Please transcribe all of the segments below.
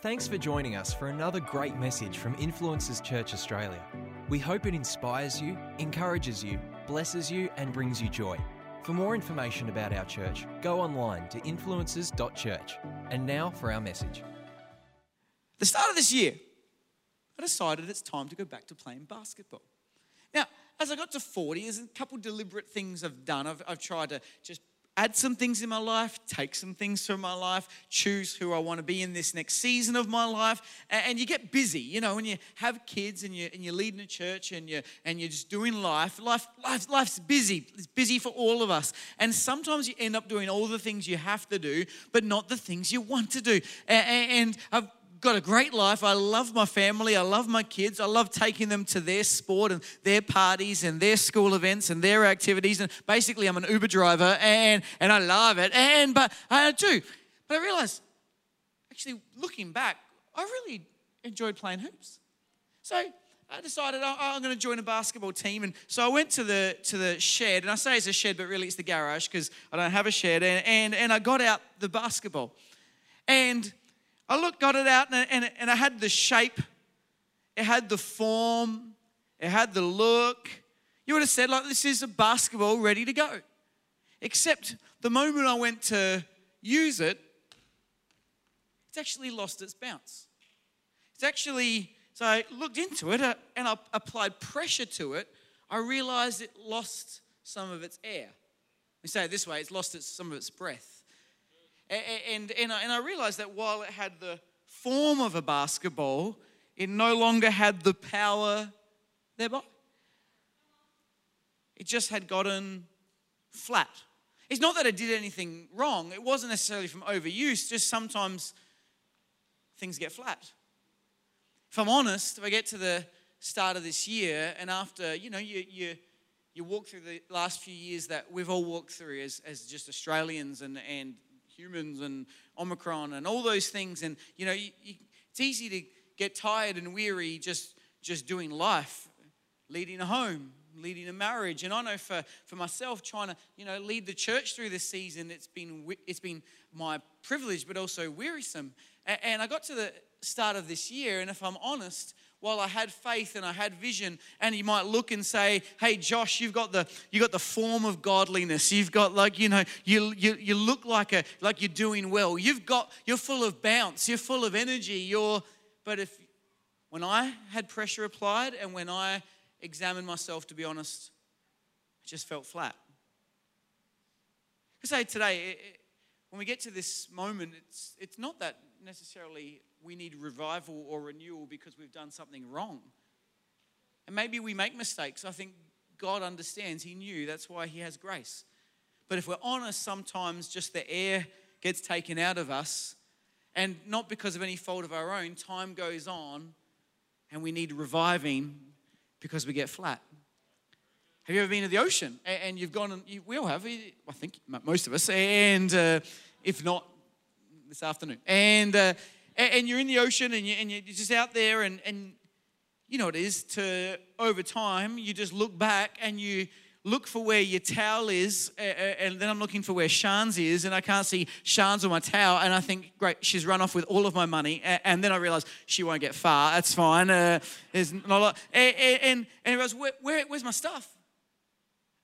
Thanks for joining us for another great message from Influencers Church Australia. We hope it inspires you, encourages you, blesses you, and brings you joy. For more information about our church, go online to influencers.church. And now for our message. The start of this year, I decided it's time to go back to playing basketball. Now, as I got to 40, there's a couple deliberate things I've done. I've, I've tried to just add some things in my life, take some things from my life, choose who I want to be in this next season of my life. And, you get busy, you know, when you have kids and, you, and you're leading a church and, you, and you're just doing life, life, life, life's busy. It's busy for all of us. And sometimes you end up doing all the things you have to do, but not the things you want to do. And I've got a great life. I love my family. I love my kids. I love taking them to their sport and their parties and their school events and their activities. And basically, I'm an Uber driver and, and I love it. And but I do. But I realized, actually, looking back, I really enjoyed playing hoops. So I decided oh, I'm going to join a basketball team, and so I went to the to the shed, and I say it's a shed, but really it's the garage because I don't have a shed, and, and and I got out the basketball, and I looked, got it out, and, and, and I had the shape, it had the form, it had the look. You would have said, like, this is a basketball ready to go. Except the moment I went to use it, it's actually lost its bounce. It's actually, so I looked into it uh, and I applied pressure to it. I realized it lost some of its air. We say it this way it's lost its, some of its breath. And, and, I, and I realized that while it had the form of a basketball, it no longer had the power thereby. It just had gotten flat. It's not that it did anything wrong, it wasn't necessarily from overuse, just sometimes things get flat. If I'm honest, if I get to the start of this year and after, you know, you, you, you walk through the last few years that we've all walked through as, as just Australians and, and humans and Omicron and all those things. And, you know, you, you, it's easy to get tired and weary just, just doing life, leading a home, leading a marriage. And I know for, for myself, trying to, you know, lead the church through this season, it's been, it's been my privilege, but also wearisome. And, and I got to the start of this year, and if I'm honest, while I had faith and I had vision, and you might look and say, "Hey, Josh, you've got the you got the form of godliness. You've got like you know you you, you look like a like you're doing well. You've got you're full of bounce. You're full of energy. You're but if when I had pressure applied and when I examined myself, to be honest, I just felt flat. I say today, when we get to this moment, it's it's not that necessarily we need revival or renewal because we've done something wrong. And maybe we make mistakes. I think God understands. He knew. That's why He has grace. But if we're honest, sometimes just the air gets taken out of us. And not because of any fault of our own, time goes on and we need reviving because we get flat. Have you ever been to the ocean and you've gone and you, we all have, I think most of us, and uh, if not, this afternoon. And uh, and you're in the ocean and, you, and you're just out there and, and you know what it is to over time you just look back and you look for where your towel is and then i'm looking for where Shan's is and i can't see Shan's on my towel and i think great she's run off with all of my money and then i realize she won't get far. That's fine. Uh, there's not a lot. And, and, and I realize, where, where, where's my stuff?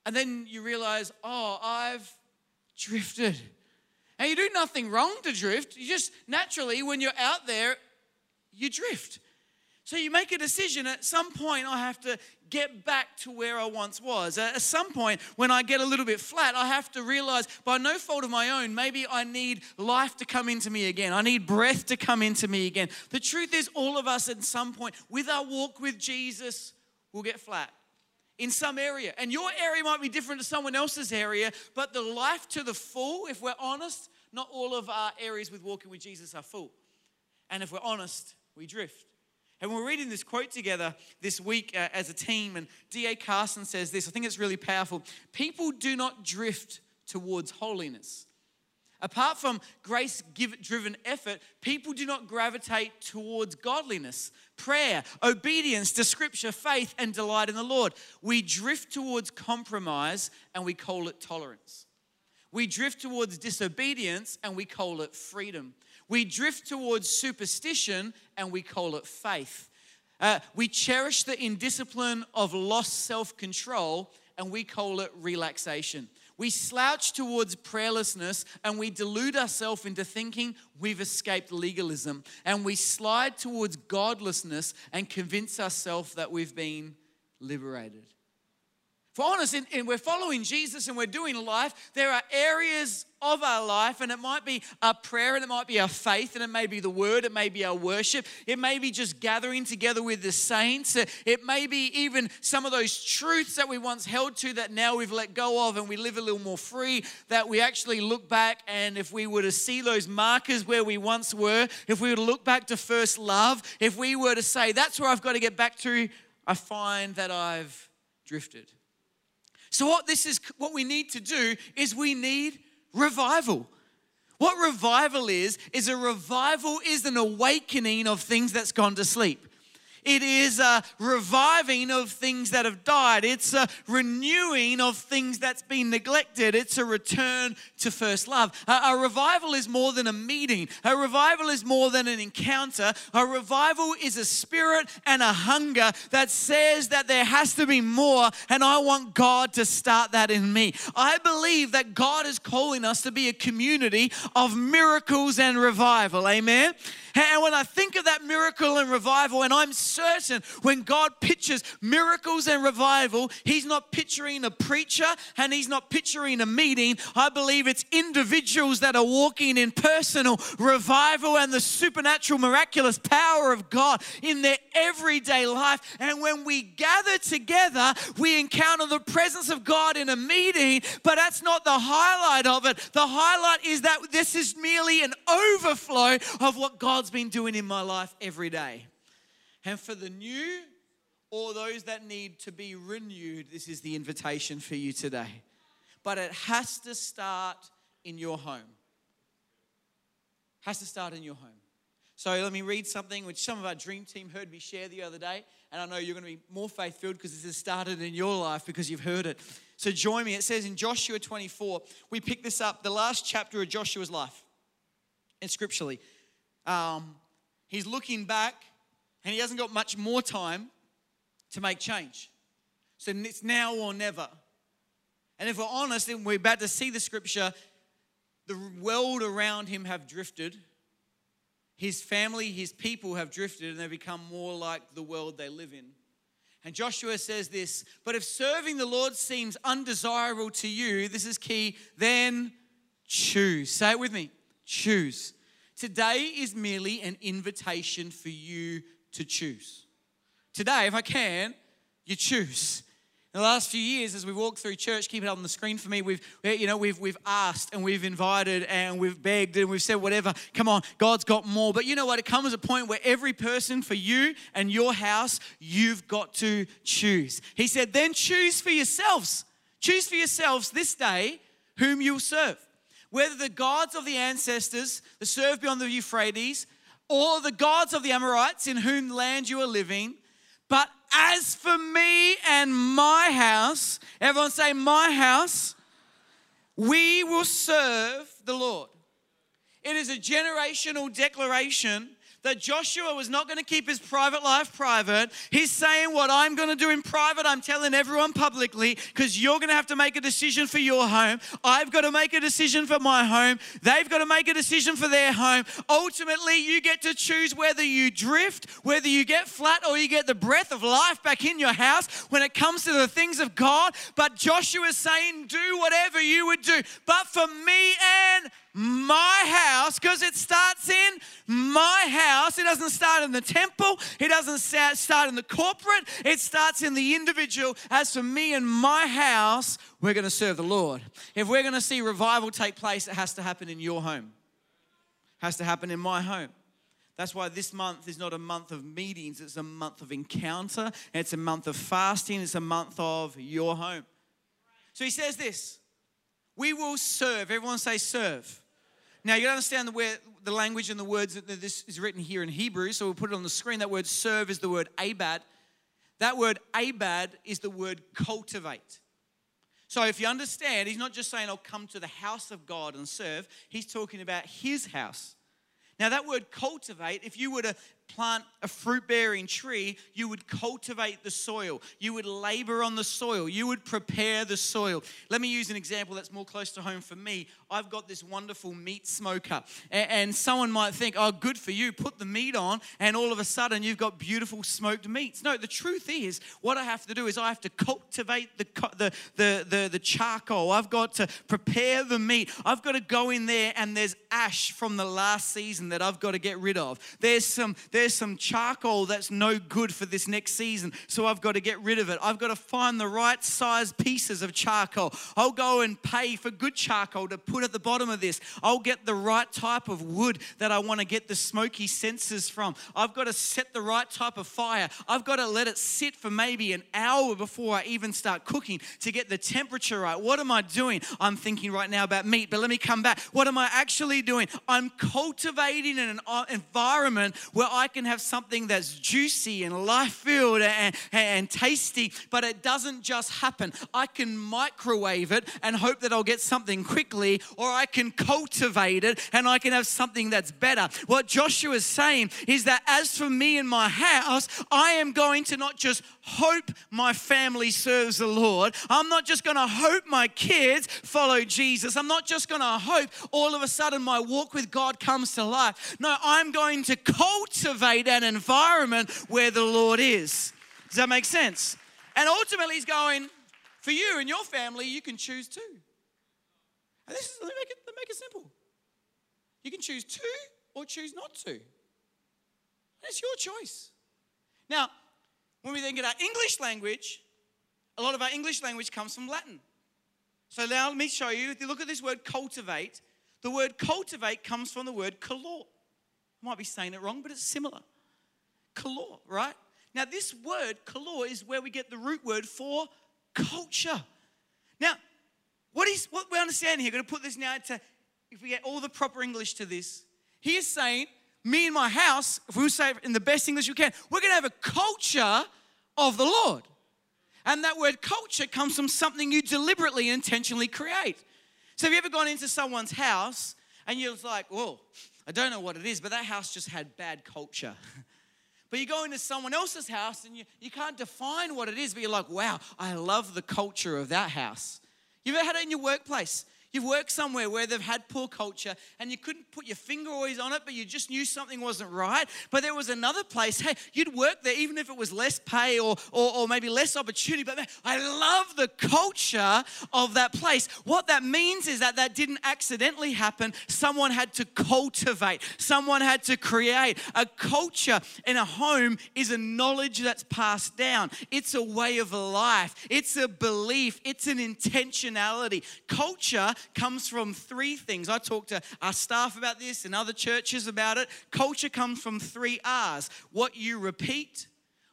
And then you realize oh i've drifted and you do nothing wrong to drift. You just naturally, when you're out there, you drift. So you make a decision at some point, I have to get back to where I once was. At some point, when I get a little bit flat, I have to realize by no fault of my own, maybe I need life to come into me again. I need breath to come into me again. The truth is, all of us at some point, with our walk with Jesus, will get flat in some area. And your area might be different to someone else's area, but the life to the full, if we're honest, not all of our areas with walking with Jesus are full. And if we're honest, we drift. And we're reading this quote together this week uh, as a team, and D.A. Carson says this. I think it's really powerful. People do not drift towards holiness. Apart from grace driven effort, people do not gravitate towards godliness, prayer, obedience to scripture, faith, and delight in the Lord. We drift towards compromise and we call it tolerance. We drift towards disobedience and we call it freedom. We drift towards superstition and we call it faith. Uh, we cherish the indiscipline of lost self control and we call it relaxation. We slouch towards prayerlessness and we delude ourselves into thinking we've escaped legalism. And we slide towards godlessness and convince ourselves that we've been liberated. For honest, and, and we're following Jesus and we're doing life, there are areas of our life, and it might be our prayer, and it might be our faith, and it may be the word, it may be our worship, it may be just gathering together with the saints, uh, it may be even some of those truths that we once held to that now we've let go of and we live a little more free. That we actually look back, and if we were to see those markers where we once were, if we were to look back to first love, if we were to say, That's where I've got to get back to, I find that I've drifted. So what this is what we need to do is we need revival. What revival is is a revival is an awakening of things that's gone to sleep. It is a reviving of things that have died. It's a renewing of things that's been neglected. It's a return to first love. A, a revival is more than a meeting, a revival is more than an encounter. A revival is a spirit and a hunger that says that there has to be more, and I want God to start that in me. I believe that God is calling us to be a community of miracles and revival. Amen. And when I think of that miracle and revival, and I'm certain when God pictures miracles and revival, He's not picturing a preacher and He's not picturing a meeting. I believe it's individuals that are walking in personal revival and the supernatural, miraculous power of God in their everyday life. And when we gather together, we encounter the presence of God in a meeting, but that's not the highlight of it. The highlight is that this is merely an overflow of what God's been doing in my life every day. And for the new or those that need to be renewed, this is the invitation for you today. But it has to start in your home. Has to start in your home. So let me read something which some of our dream team heard me share the other day. And I know you're going to be more faith filled because this has started in your life because you've heard it. So join me. It says in Joshua 24, we pick this up, the last chapter of Joshua's life, and scripturally. Um, he's looking back and he hasn't got much more time to make change. So it's now or never. And if we're honest, and we're about to see the scripture, the world around him have drifted. His family, his people have drifted and they've become more like the world they live in. And Joshua says this, but if serving the Lord seems undesirable to you, this is key, then choose. Say it with me choose. Today is merely an invitation for you to choose. Today, if I can, you choose. In the last few years, as we've walked through church, keep it up on the screen for me. We've, you know, we've, we've asked and we've invited and we've begged and we've said whatever. Come on, God's got more. But you know what? It comes a point where every person for you and your house, you've got to choose. He said, then choose for yourselves. Choose for yourselves this day whom you'll serve. Whether the gods of the ancestors that served beyond the Euphrates, or the gods of the Amorites in whom land you are living, but as for me and my house, everyone say, my house, we will serve the Lord. It is a generational declaration that Joshua was not going to keep his private life private. He's saying, What I'm going to do in private, I'm telling everyone publicly because you're going to have to make a decision for your home. I've got to make a decision for my home. They've got to make a decision for their home. Ultimately, you get to choose whether you drift, whether you get flat, or you get the breath of life back in your house when it comes to the things of God. But Joshua's saying, Do whatever you would do. But for me and my house because it starts in my house. It doesn't start in the temple, it doesn't start in the corporate, it starts in the individual. As for me and my house, we're going to serve the Lord. If we're going to see revival take place, it has to happen in your home, it has to happen in my home. That's why this month is not a month of meetings, it's a month of encounter, it's a month of fasting, it's a month of your home. So he says this We will serve. Everyone say, serve. Now, you understand the, where, the language and the words that this is written here in Hebrew, so we'll put it on the screen. That word serve is the word abad. That word abad is the word cultivate. So if you understand, he's not just saying, I'll come to the house of God and serve, he's talking about his house. Now, that word cultivate, if you were to plant a fruit bearing tree, you would cultivate the soil. You would labor on the soil. You would prepare the soil. Let me use an example that's more close to home for me. I've got this wonderful meat smoker. And someone might think, oh, good for you, put the meat on, and all of a sudden you've got beautiful smoked meats. No, the truth is, what I have to do is I have to cultivate the, the, the, the, the charcoal. I've got to prepare the meat. I've got to go in there, and there's ash from the last season that I've got to get rid of. There's some, there's some charcoal that's no good for this next season, so I've got to get rid of it. I've got to find the right size pieces of charcoal. I'll go and pay for good charcoal to put at the bottom of this. I'll get the right type of wood that I want to get the smoky senses from. I've got to set the right type of fire. I've got to let it sit for maybe an hour before I even start cooking to get the temperature right. What am I doing? I'm thinking right now about meat, but let me come back. What am I actually doing? I'm cultivating an uh, environment where I can have something that's juicy and life filled and, and tasty, but it doesn't just happen. I can microwave it and hope that I'll get something quickly, or I can cultivate it and I can have something that's better. What Joshua is saying is that as for me and my house, I am going to not just hope my family serves the Lord, I'm not just going to hope my kids follow Jesus, I'm not just going to hope all of a sudden my walk with God comes to life. No, I'm going to cultivate an environment where the Lord is. Does that make sense? And ultimately, He's going, for you and your family, you can choose too. And this is, let me make it, let me make it simple. You can choose to or choose not to. It's your choice. Now, when we then get our English language, a lot of our English language comes from Latin. So now let me show you. If you look at this word cultivate, the word cultivate comes from the word kalor. Might be saying it wrong, but it's similar. Kalor, right? Now, this word, kalor, is where we get the root word for culture. Now, what is what we understand here? We're going to put this now to, if we get all the proper English to this. He is saying, me and my house, if we say it in the best English we can, we're going to have a culture of the Lord. And that word culture comes from something you deliberately and intentionally create. So have you ever gone into someone's house and you're like, whoa, I don't know what it is, but that house just had bad culture. But you go into someone else's house and you, you can't define what it is, but you're like, wow, I love the culture of that house. You've ever had it in your workplace? You've worked somewhere where they've had poor culture and you couldn't put your finger always on it, but you just knew something wasn't right. But there was another place, hey, you'd work there even if it was less pay or, or, or maybe less opportunity. But man, I love the culture of that place. What that means is that that didn't accidentally happen. Someone had to cultivate, someone had to create. A culture in a home is a knowledge that's passed down, it's a way of life, it's a belief, it's an intentionality. Culture comes from three things. I talk to our staff about this and other churches about it. Culture comes from three R's what you repeat,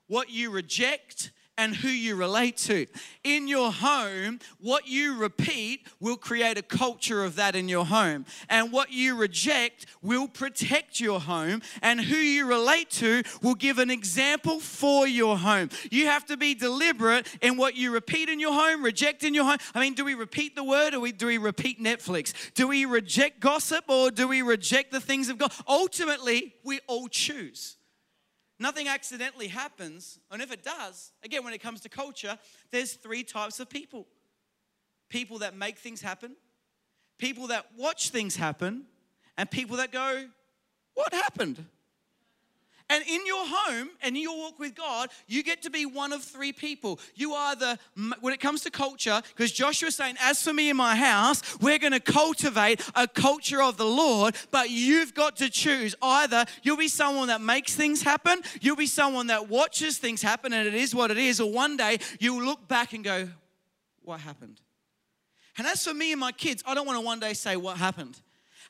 what you reject, and who you relate to. In your home, what you repeat will create a culture of that in your home. And what you reject will protect your home. And who you relate to will give an example for your home. You have to be deliberate in what you repeat in your home, reject in your home. I mean, do we repeat the word or do we repeat Netflix? Do we reject gossip or do we reject the things of God? Ultimately, we all choose. Nothing accidentally happens. And if it does, again, when it comes to culture, there's three types of people people that make things happen, people that watch things happen, and people that go, What happened? And in your home and in your walk with God, you get to be one of three people. You are the, when it comes to culture, because Joshua's saying, as for me and my house, we're going to cultivate a culture of the Lord, but you've got to choose. Either you'll be someone that makes things happen, you'll be someone that watches things happen, and it is what it is, or one day you'll look back and go, what happened? And as for me and my kids, I don't want to one day say what happened.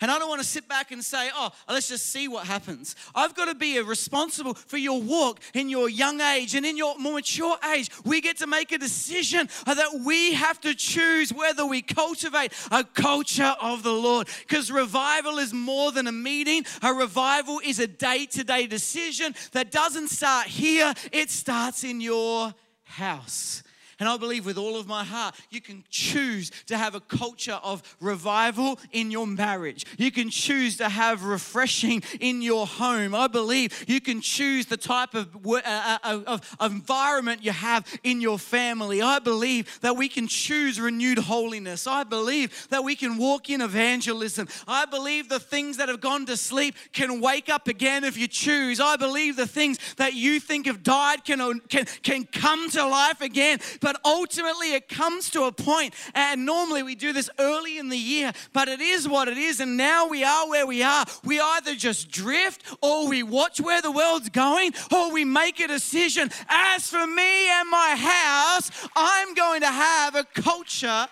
And I don't want to sit back and say, oh, let's just see what happens. I've got to be responsible for your walk in your young age and in your more mature age. We get to make a decision that we have to choose whether we cultivate a culture of the Lord. Because revival is more than a meeting, a revival is a day to day decision that doesn't start here, it starts in your house. And I believe with all of my heart, you can choose to have a culture of revival in your marriage. You can choose to have refreshing in your home. I believe you can choose the type of, uh, uh, of, environment you have in your family. I believe that we can choose renewed holiness. I believe that we can walk in evangelism. I believe the things that have gone to sleep can wake up again if you choose. I believe the things that you think have died can, can, can come to life again. But ultimately, it comes to a point, and normally we do this early in the year, but it is what it is. And now we are where we are. We either just drift or we watch where the world's going or we make a decision. As for me and my house, I'm going to have a culture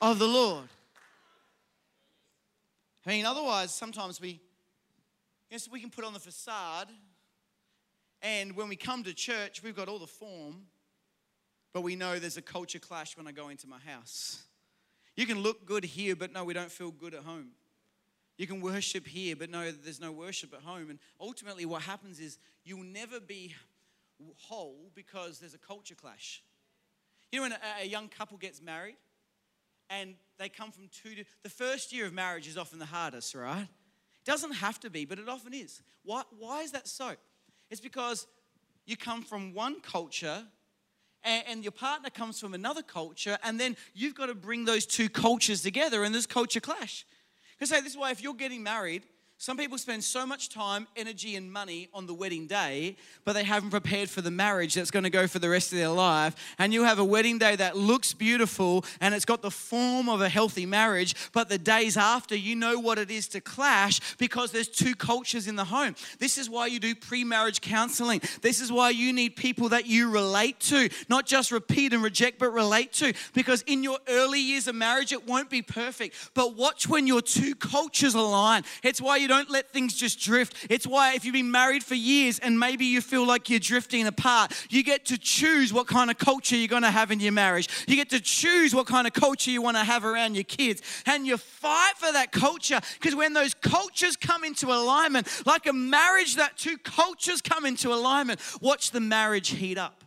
of the Lord. I mean, otherwise, sometimes we, yes, we can put on the facade, and when we come to church, we've got all the form, but we know there's a culture clash when I go into my house. You can look good here, but no, we don't feel good at home. You can worship here, but no, there's no worship at home. And ultimately, what happens is you'll never be whole because there's a culture clash. You know, when a, a young couple gets married and they come from two, the first year of marriage is often the hardest, right? It doesn't have to be, but it often is. Why, why is that so? It's because you come from one culture and, and your partner comes from another culture, and then you've got to bring those two cultures together, and there's culture clash. Because say this way: if you're getting married, some people spend so much time, energy, and money on the wedding day, but they haven't prepared for the marriage that's going to go for the rest of their life. And you have a wedding day that looks beautiful and it's got the form of a healthy marriage, but the days after, you know what it is to clash because there's two cultures in the home. This is why you do pre marriage counseling. This is why you need people that you relate to, not just repeat and reject, but relate to. Because in your early years of marriage, it won't be perfect. But watch when your two cultures align. It's why you don't let things just drift. It's why if you've been married for years and maybe you feel like you're drifting apart, you get to choose what kind of culture you're going to have in your marriage. You get to choose what kind of culture you want to have around your kids. And you fight for that culture because when those cultures come into alignment, like a marriage that two cultures come into alignment, watch the marriage heat up.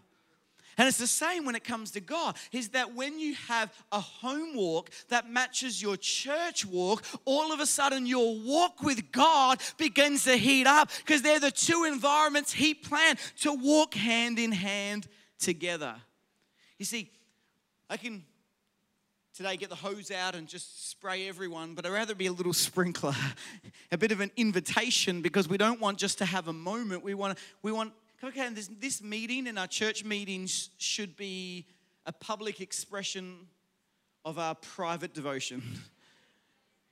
And it's the same when it comes to God, is that when you have a home walk that matches your church walk, all of a sudden your walk with God begins to heat up because they're the two environments He planned to walk hand in hand together. You see, I can today get the hose out and just spray everyone, but I'd rather be a little sprinkler, a bit of an invitation because we don't want just to have a moment. We want, we want okay, this, this meeting and our church meetings should be a public expression of our private devotion.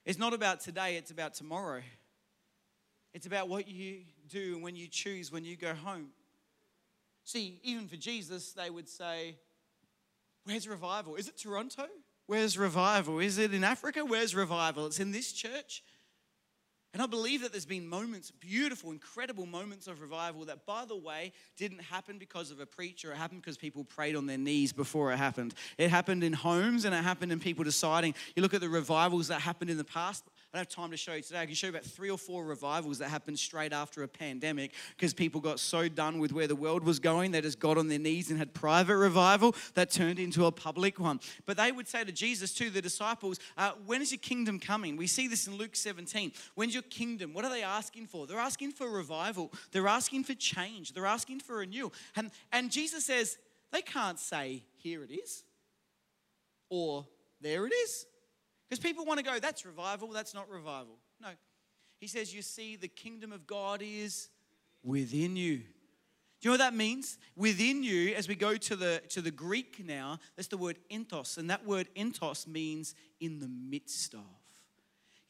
It's not about today, it's about tomorrow. It's about what you do and when you choose when you go home. See, even for Jesus, they would say, Where's revival? Is it Toronto? Where's revival? Is it in Africa? Where's revival? It's in this church. And I believe that there's been moments, beautiful, incredible moments of revival that, by the way, didn't happen because of a preacher. It happened because people prayed on their knees before it happened. It happened in homes and it happened in people deciding. You look at the revivals that happened in the past. I don't have time to show you today. I can show you about three or four revivals that happened straight after a pandemic because people got so done with where the world was going, they just got on their knees and had private revival that turned into a public one. But they would say to Jesus, to the disciples, uh, When is your kingdom coming? We see this in Luke 17. When's your kingdom? What are they asking for? They're asking for revival, they're asking for change, they're asking for renewal. And, and Jesus says, They can't say, Here it is, or there it is. Because people want to go, that's revival, that's not revival. No. He says, You see, the kingdom of God is within you. Do you know what that means? Within you, as we go to the, to the Greek now, that's the word entos. And that word entos means in the midst of.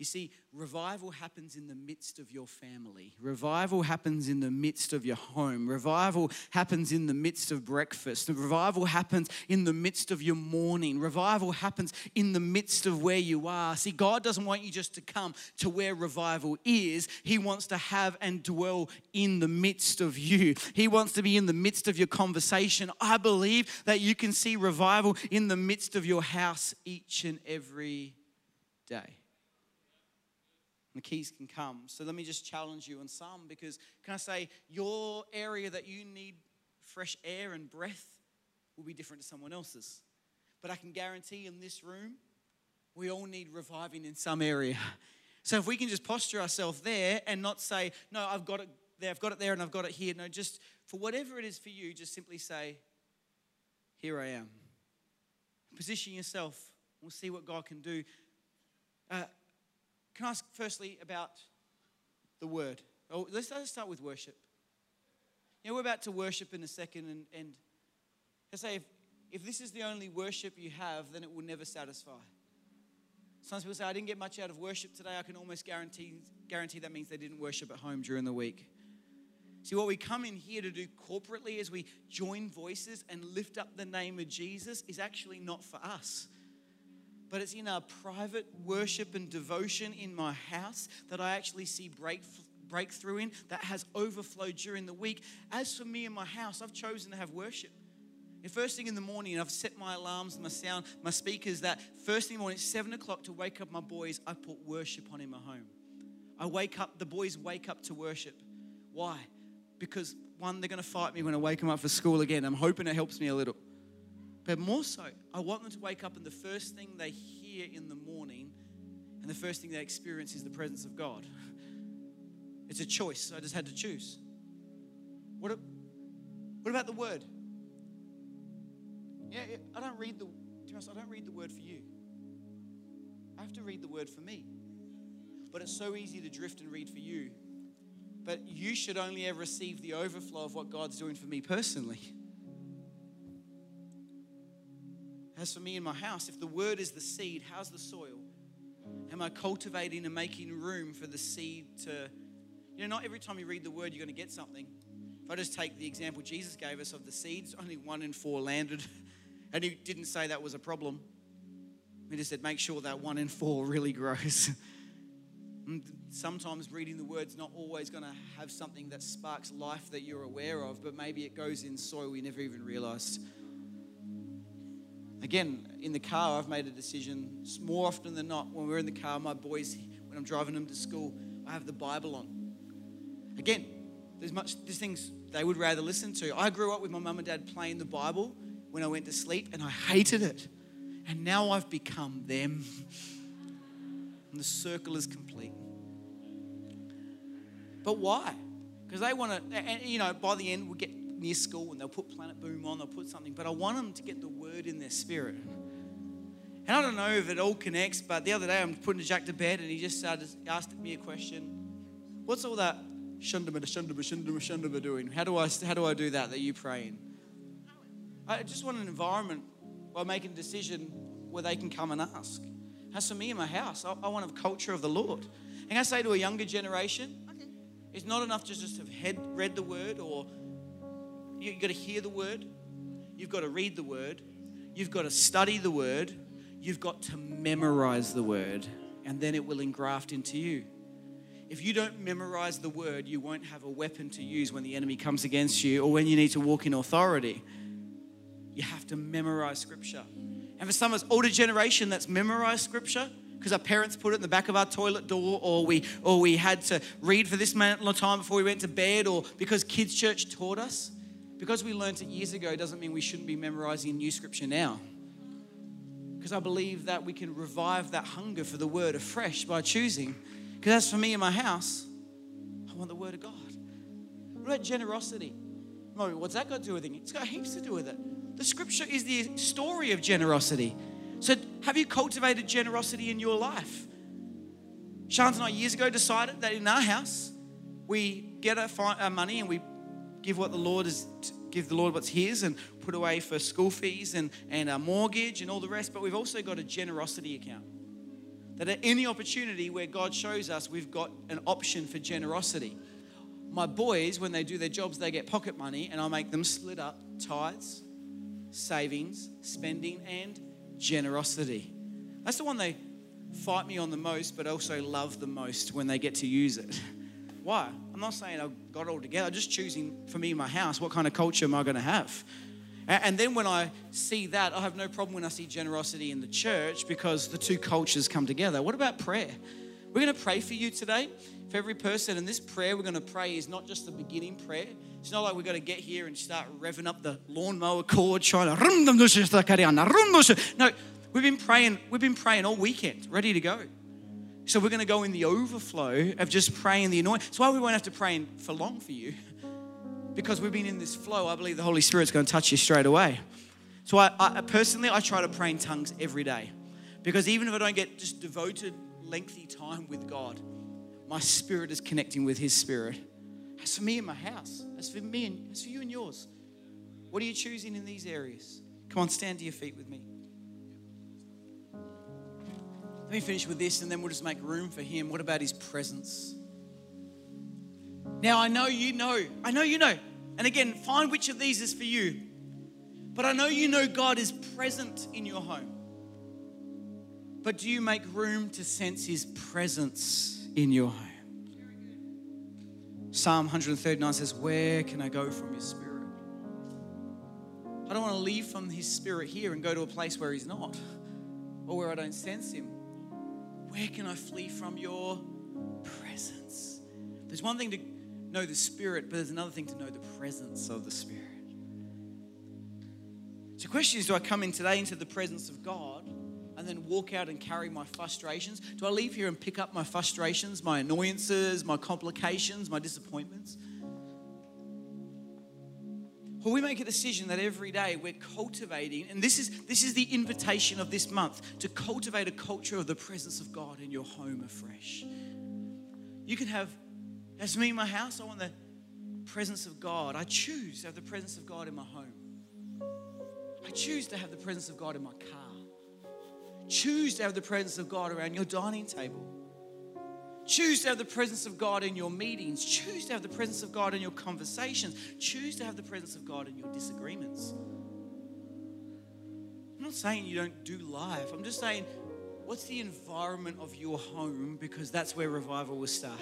You see, revival happens in the midst of your family. Revival happens in the midst of your home. Revival happens in the midst of breakfast. Revival happens in the midst of your morning. Revival happens in the midst of where you are. See, God doesn't want you just to come to where revival is, He wants to have and dwell in the midst of you. He wants to be in the midst of your conversation. I believe that you can see revival in the midst of your house each and every day the keys can come. So let me just challenge you on some because can I say your area that you need fresh air and breath will be different to someone else's. But I can guarantee in this room, we all need reviving in some area. So if we can just posture ourselves there and not say, no, I've got it there, I've got it there, and I've got it here. No, just for whatever it is for you, just simply say, here I am. Position yourself. We'll see what God can do. Uh, can I ask firstly about the word? Oh, let's, let's start with worship. You know, we're about to worship in a second, and, and I say, if, if this is the only worship you have, then it will never satisfy. Some people say, I didn't get much out of worship today. I can almost guarantee, guarantee that means they didn't worship at home during the week. See, what we come in here to do corporately as we join voices and lift up the name of Jesus is actually not for us. But it's in our private worship and devotion in my house that I actually see break, breakthrough in, that has overflowed during the week. As for me and my house, I've chosen to have worship. The first thing in the morning, I've set my alarms, my sound, my speakers that first thing in the morning, seven o'clock to wake up my boys, I put worship on in my home. I wake up, the boys wake up to worship. Why? Because one, they're going to fight me when I wake them up for school again. I'm hoping it helps me a little. But more so, I want them to wake up and the first thing they hear in the morning and the first thing they experience is the presence of God. It's a choice. I just had to choose. What, what about the word? Yeah, I don't read the, I don't read the word for you. I have to read the word for me. But it's so easy to drift and read for you. But you should only ever receive the overflow of what God's doing for me personally. As for me in my house, if the word is the seed, how's the soil? Am I cultivating and making room for the seed to, you know, not every time you read the word, you're going to get something. If I just take the example Jesus gave us of the seeds, only one in four landed. And he didn't say that was a problem. He just said, make sure that one in four really grows. Sometimes reading the word's not always going to have something that sparks life that you're aware of, but maybe it goes in soil we never even realized. Again, in the car, I've made a decision more often than not. When we're in the car, my boys, when I'm driving them to school, I have the Bible on. Again, there's much, there's things they would rather listen to. I grew up with my mum and dad playing the Bible when I went to sleep, and I hated it. And now I've become them. And the circle is complete. But why? Because they want to, and you know, by the end, we'll get near school and they'll put Planetboom on, they'll put something, but I want them to get the word in their spirit. And I don't know if it all connects, but the other day I'm putting Jack to bed and he just started, asked me a question. What's all that shundaba, shundaba, shundaba, shundaba doing? How do I, how do I do that that you pray in? I just want an environment where I make a decision where they can come and ask. As for me in my house, I, I want a culture of the Lord. And I say to a younger generation, okay. it's not enough to just have head, read the word or you've got to hear the word, you've got to read the word, you've got to study the word, you've got to memorize the word, and then it will engraft into you. If you don't memorize the word, you won't have a weapon to use when the enemy comes against you or when you need to walk in authority you have to memorize scripture. And for some of us older generation that's memorized scripture, because our parents put it in the back of our toilet door, or we or we had to read for this amount of time before we went to bed, or because kids' church taught us. Because we learned it years ago doesn't mean we shouldn't be memorizing new scripture now. Because I believe that we can revive that hunger for the word afresh by choosing. Because as for me in my house, I want the word of God. What about generosity? What's that got to do with it? It's got heaps to do with it. The scripture is the story of generosity. So, have you cultivated generosity in your life? Shans and I years ago decided that in our house, we get our money and we give what the Lord is, give the Lord what's His and put away for school fees and, and our mortgage and all the rest. But we've also got a generosity account. That at any opportunity where God shows us, we've got an option for generosity. My boys, when they do their jobs, they get pocket money and I make them split up tithes, savings, spending, and generosity. That's the one they fight me on the most, but also love the most when they get to use it. Why? I'm not saying I've got it all together. I'm just choosing for me my house what kind of culture am I going to have. And then when I see that, I have no problem when I see generosity in the church because the two cultures come together. What about prayer? We're going to pray for you today, for every person. And this prayer we're going to pray is not just the beginning prayer. It's not like we're going to get here and start revving up the lawnmower cord, trying to. No, we've been praying. We've been praying all weekend, ready to go. So we're going to go in the overflow of just praying the anointing. That's why we won't have to pray for long for you, because we've been in this flow. I believe the Holy Spirit's going to touch you straight away. So I, I personally, I try to pray in tongues every day, because even if I don't get just devoted, lengthy time with God, my spirit is connecting with His Spirit. As for me and my house, as for me and as for you and yours, what are you choosing in these areas? Come on, stand to your feet with me. Let me finish with this and then we'll just make room for him. What about his presence? Now, I know you know, I know you know. And again, find which of these is for you. But I know you know God is present in your home. But do you make room to sense his presence in your home? Psalm 139 says, Where can I go from your spirit? I don't want to leave from his spirit here and go to a place where he's not or where I don't sense him. Where can I flee from your presence? There's one thing to know the Spirit, but there's another thing to know the presence of the Spirit. So, the question is do I come in today into the presence of God and then walk out and carry my frustrations? Do I leave here and pick up my frustrations, my annoyances, my complications, my disappointments? Or we make a decision that every day we're cultivating, and this is this is the invitation of this month to cultivate a culture of the presence of God in your home afresh. You can have, as me in my house, I want the presence of God. I choose to have the presence of God in my home. I choose to have the presence of God in my car. Choose to have the presence of God around your dining table. Choose to have the presence of God in your meetings. Choose to have the presence of God in your conversations. Choose to have the presence of God in your disagreements. I'm not saying you don't do life. I'm just saying, what's the environment of your home? Because that's where revival will start.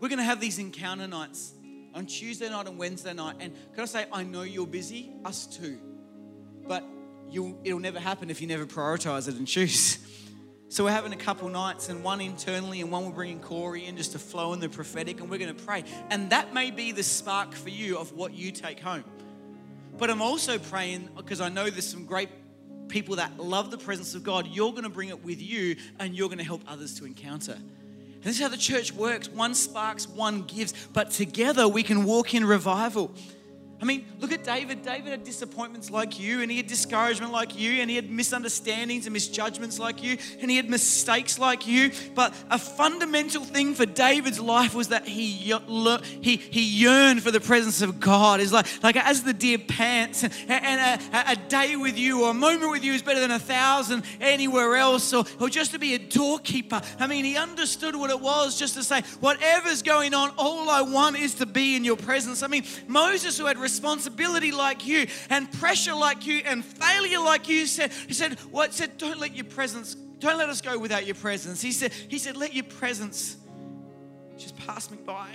We're going to have these encounter nights on Tuesday night and Wednesday night. And can I say, I know you're busy, us too. But it'll never happen if you never prioritize it and choose. So we're having a couple nights, and one internally, and one we're bringing Corey in just to flow in the prophetic, and we're going to pray. And that may be the spark for you of what you take home. But I'm also praying because I know there's some great people that love the presence of God. You're going to bring it with you, and you're going to help others to encounter. And this is how the church works one sparks, one gives, but together we can walk in revival. I mean, look at David. David had disappointments like you, and he had discouragement like you, and he had misunderstandings and misjudgments like you, and he had mistakes like you. But a fundamental thing for David's life was that he he, he yearned for the presence of God. Is like like as the deer pants, and, and a, a, day with you or a moment with you is better than a thousand anywhere else, or, or just to be a doorkeeper. I mean, he understood what it was just to say, whatever's going on, all I want is to be in your presence. I mean, Moses, who had responsibility like you and pressure like you and failure like you said he said what said don't let your presence don't let us go without your presence. He said he said let your presence just pass me by.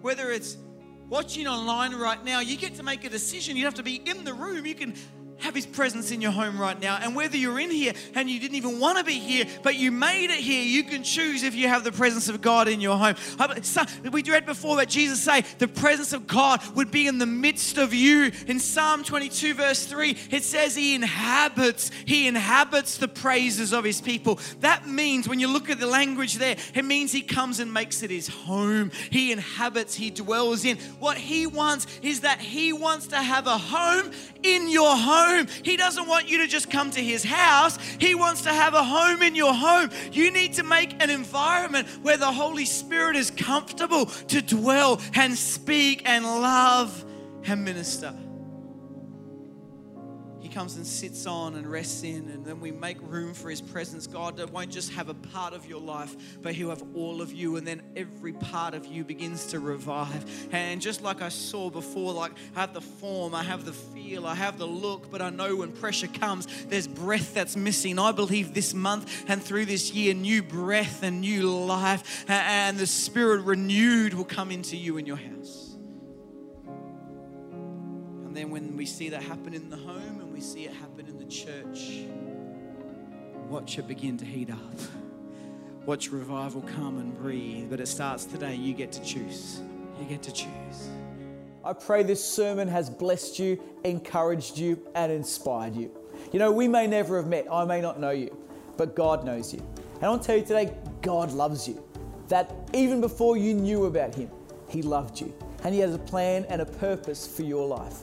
Whether it's watching online right now you get to make a decision. You have to be in the room. You can have His presence in your home right now. And whether you're in here and you didn't even want to be here, but you made it here, you can choose if you have the presence of God in your home. Uh, we read before that Jesus say the presence of God would be in the midst of you. In Psalm 22, verse 3, it says He inhabits, He inhabits the praises of His people. That means when you look at the language there, it means He comes and makes it His home. He inhabits, He dwells in. What He wants is that He wants to have a home in your home. He doesn't want you to just come to His house, He wants to have a home in your home. You need to make an environment where the Holy Spirit is comfortable to dwell and speak and love and minister comes and sits on and rests in, and then we make room for His presence. God won't just have a part of your life, but He'll have all of you, and then every part of you begins to revive. And just like I saw before, like I have the form, I have the feel, I have the look, but I know when pressure comes, there's breath that's missing. I believe this month and through this year, new breath and new life, and the Spirit renewed will come into you in your house And then when we see that happen in the home we see it happen in the church, watch it begin to heat up. watch revival come and breathe. But it starts today. You get to choose. You get to choose. I pray this sermon has blessed you, encouraged you, and inspired you. You know, we may never have met, I may not know you, but God knows you. And I'll tell you today, God loves you. That even before you knew about Him, He loved you. And He has a plan and a purpose for your life.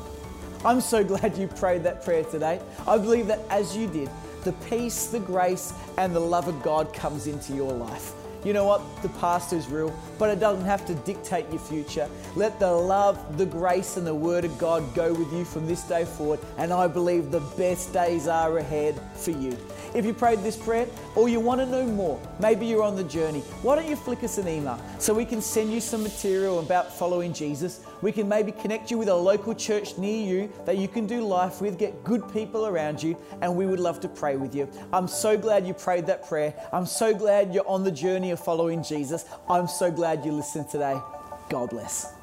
I'm so glad you prayed that prayer today. I believe that as you did, the peace, the grace, and the love of God comes into your life. You know what? The past is real, but it doesn't have to dictate your future. Let the love, the grace, and the Word of God go with you from this day forward, and I believe the best days are ahead for you. If you prayed this prayer or you want to know more, maybe you're on the journey, why don't you flick us an email so we can send you some material about following Jesus? We can maybe connect you with a local church near you that you can do life with, get good people around you, and we would love to pray with you. I'm so glad you prayed that prayer. I'm so glad you're on the journey of following Jesus. I'm so glad you listened today. God bless.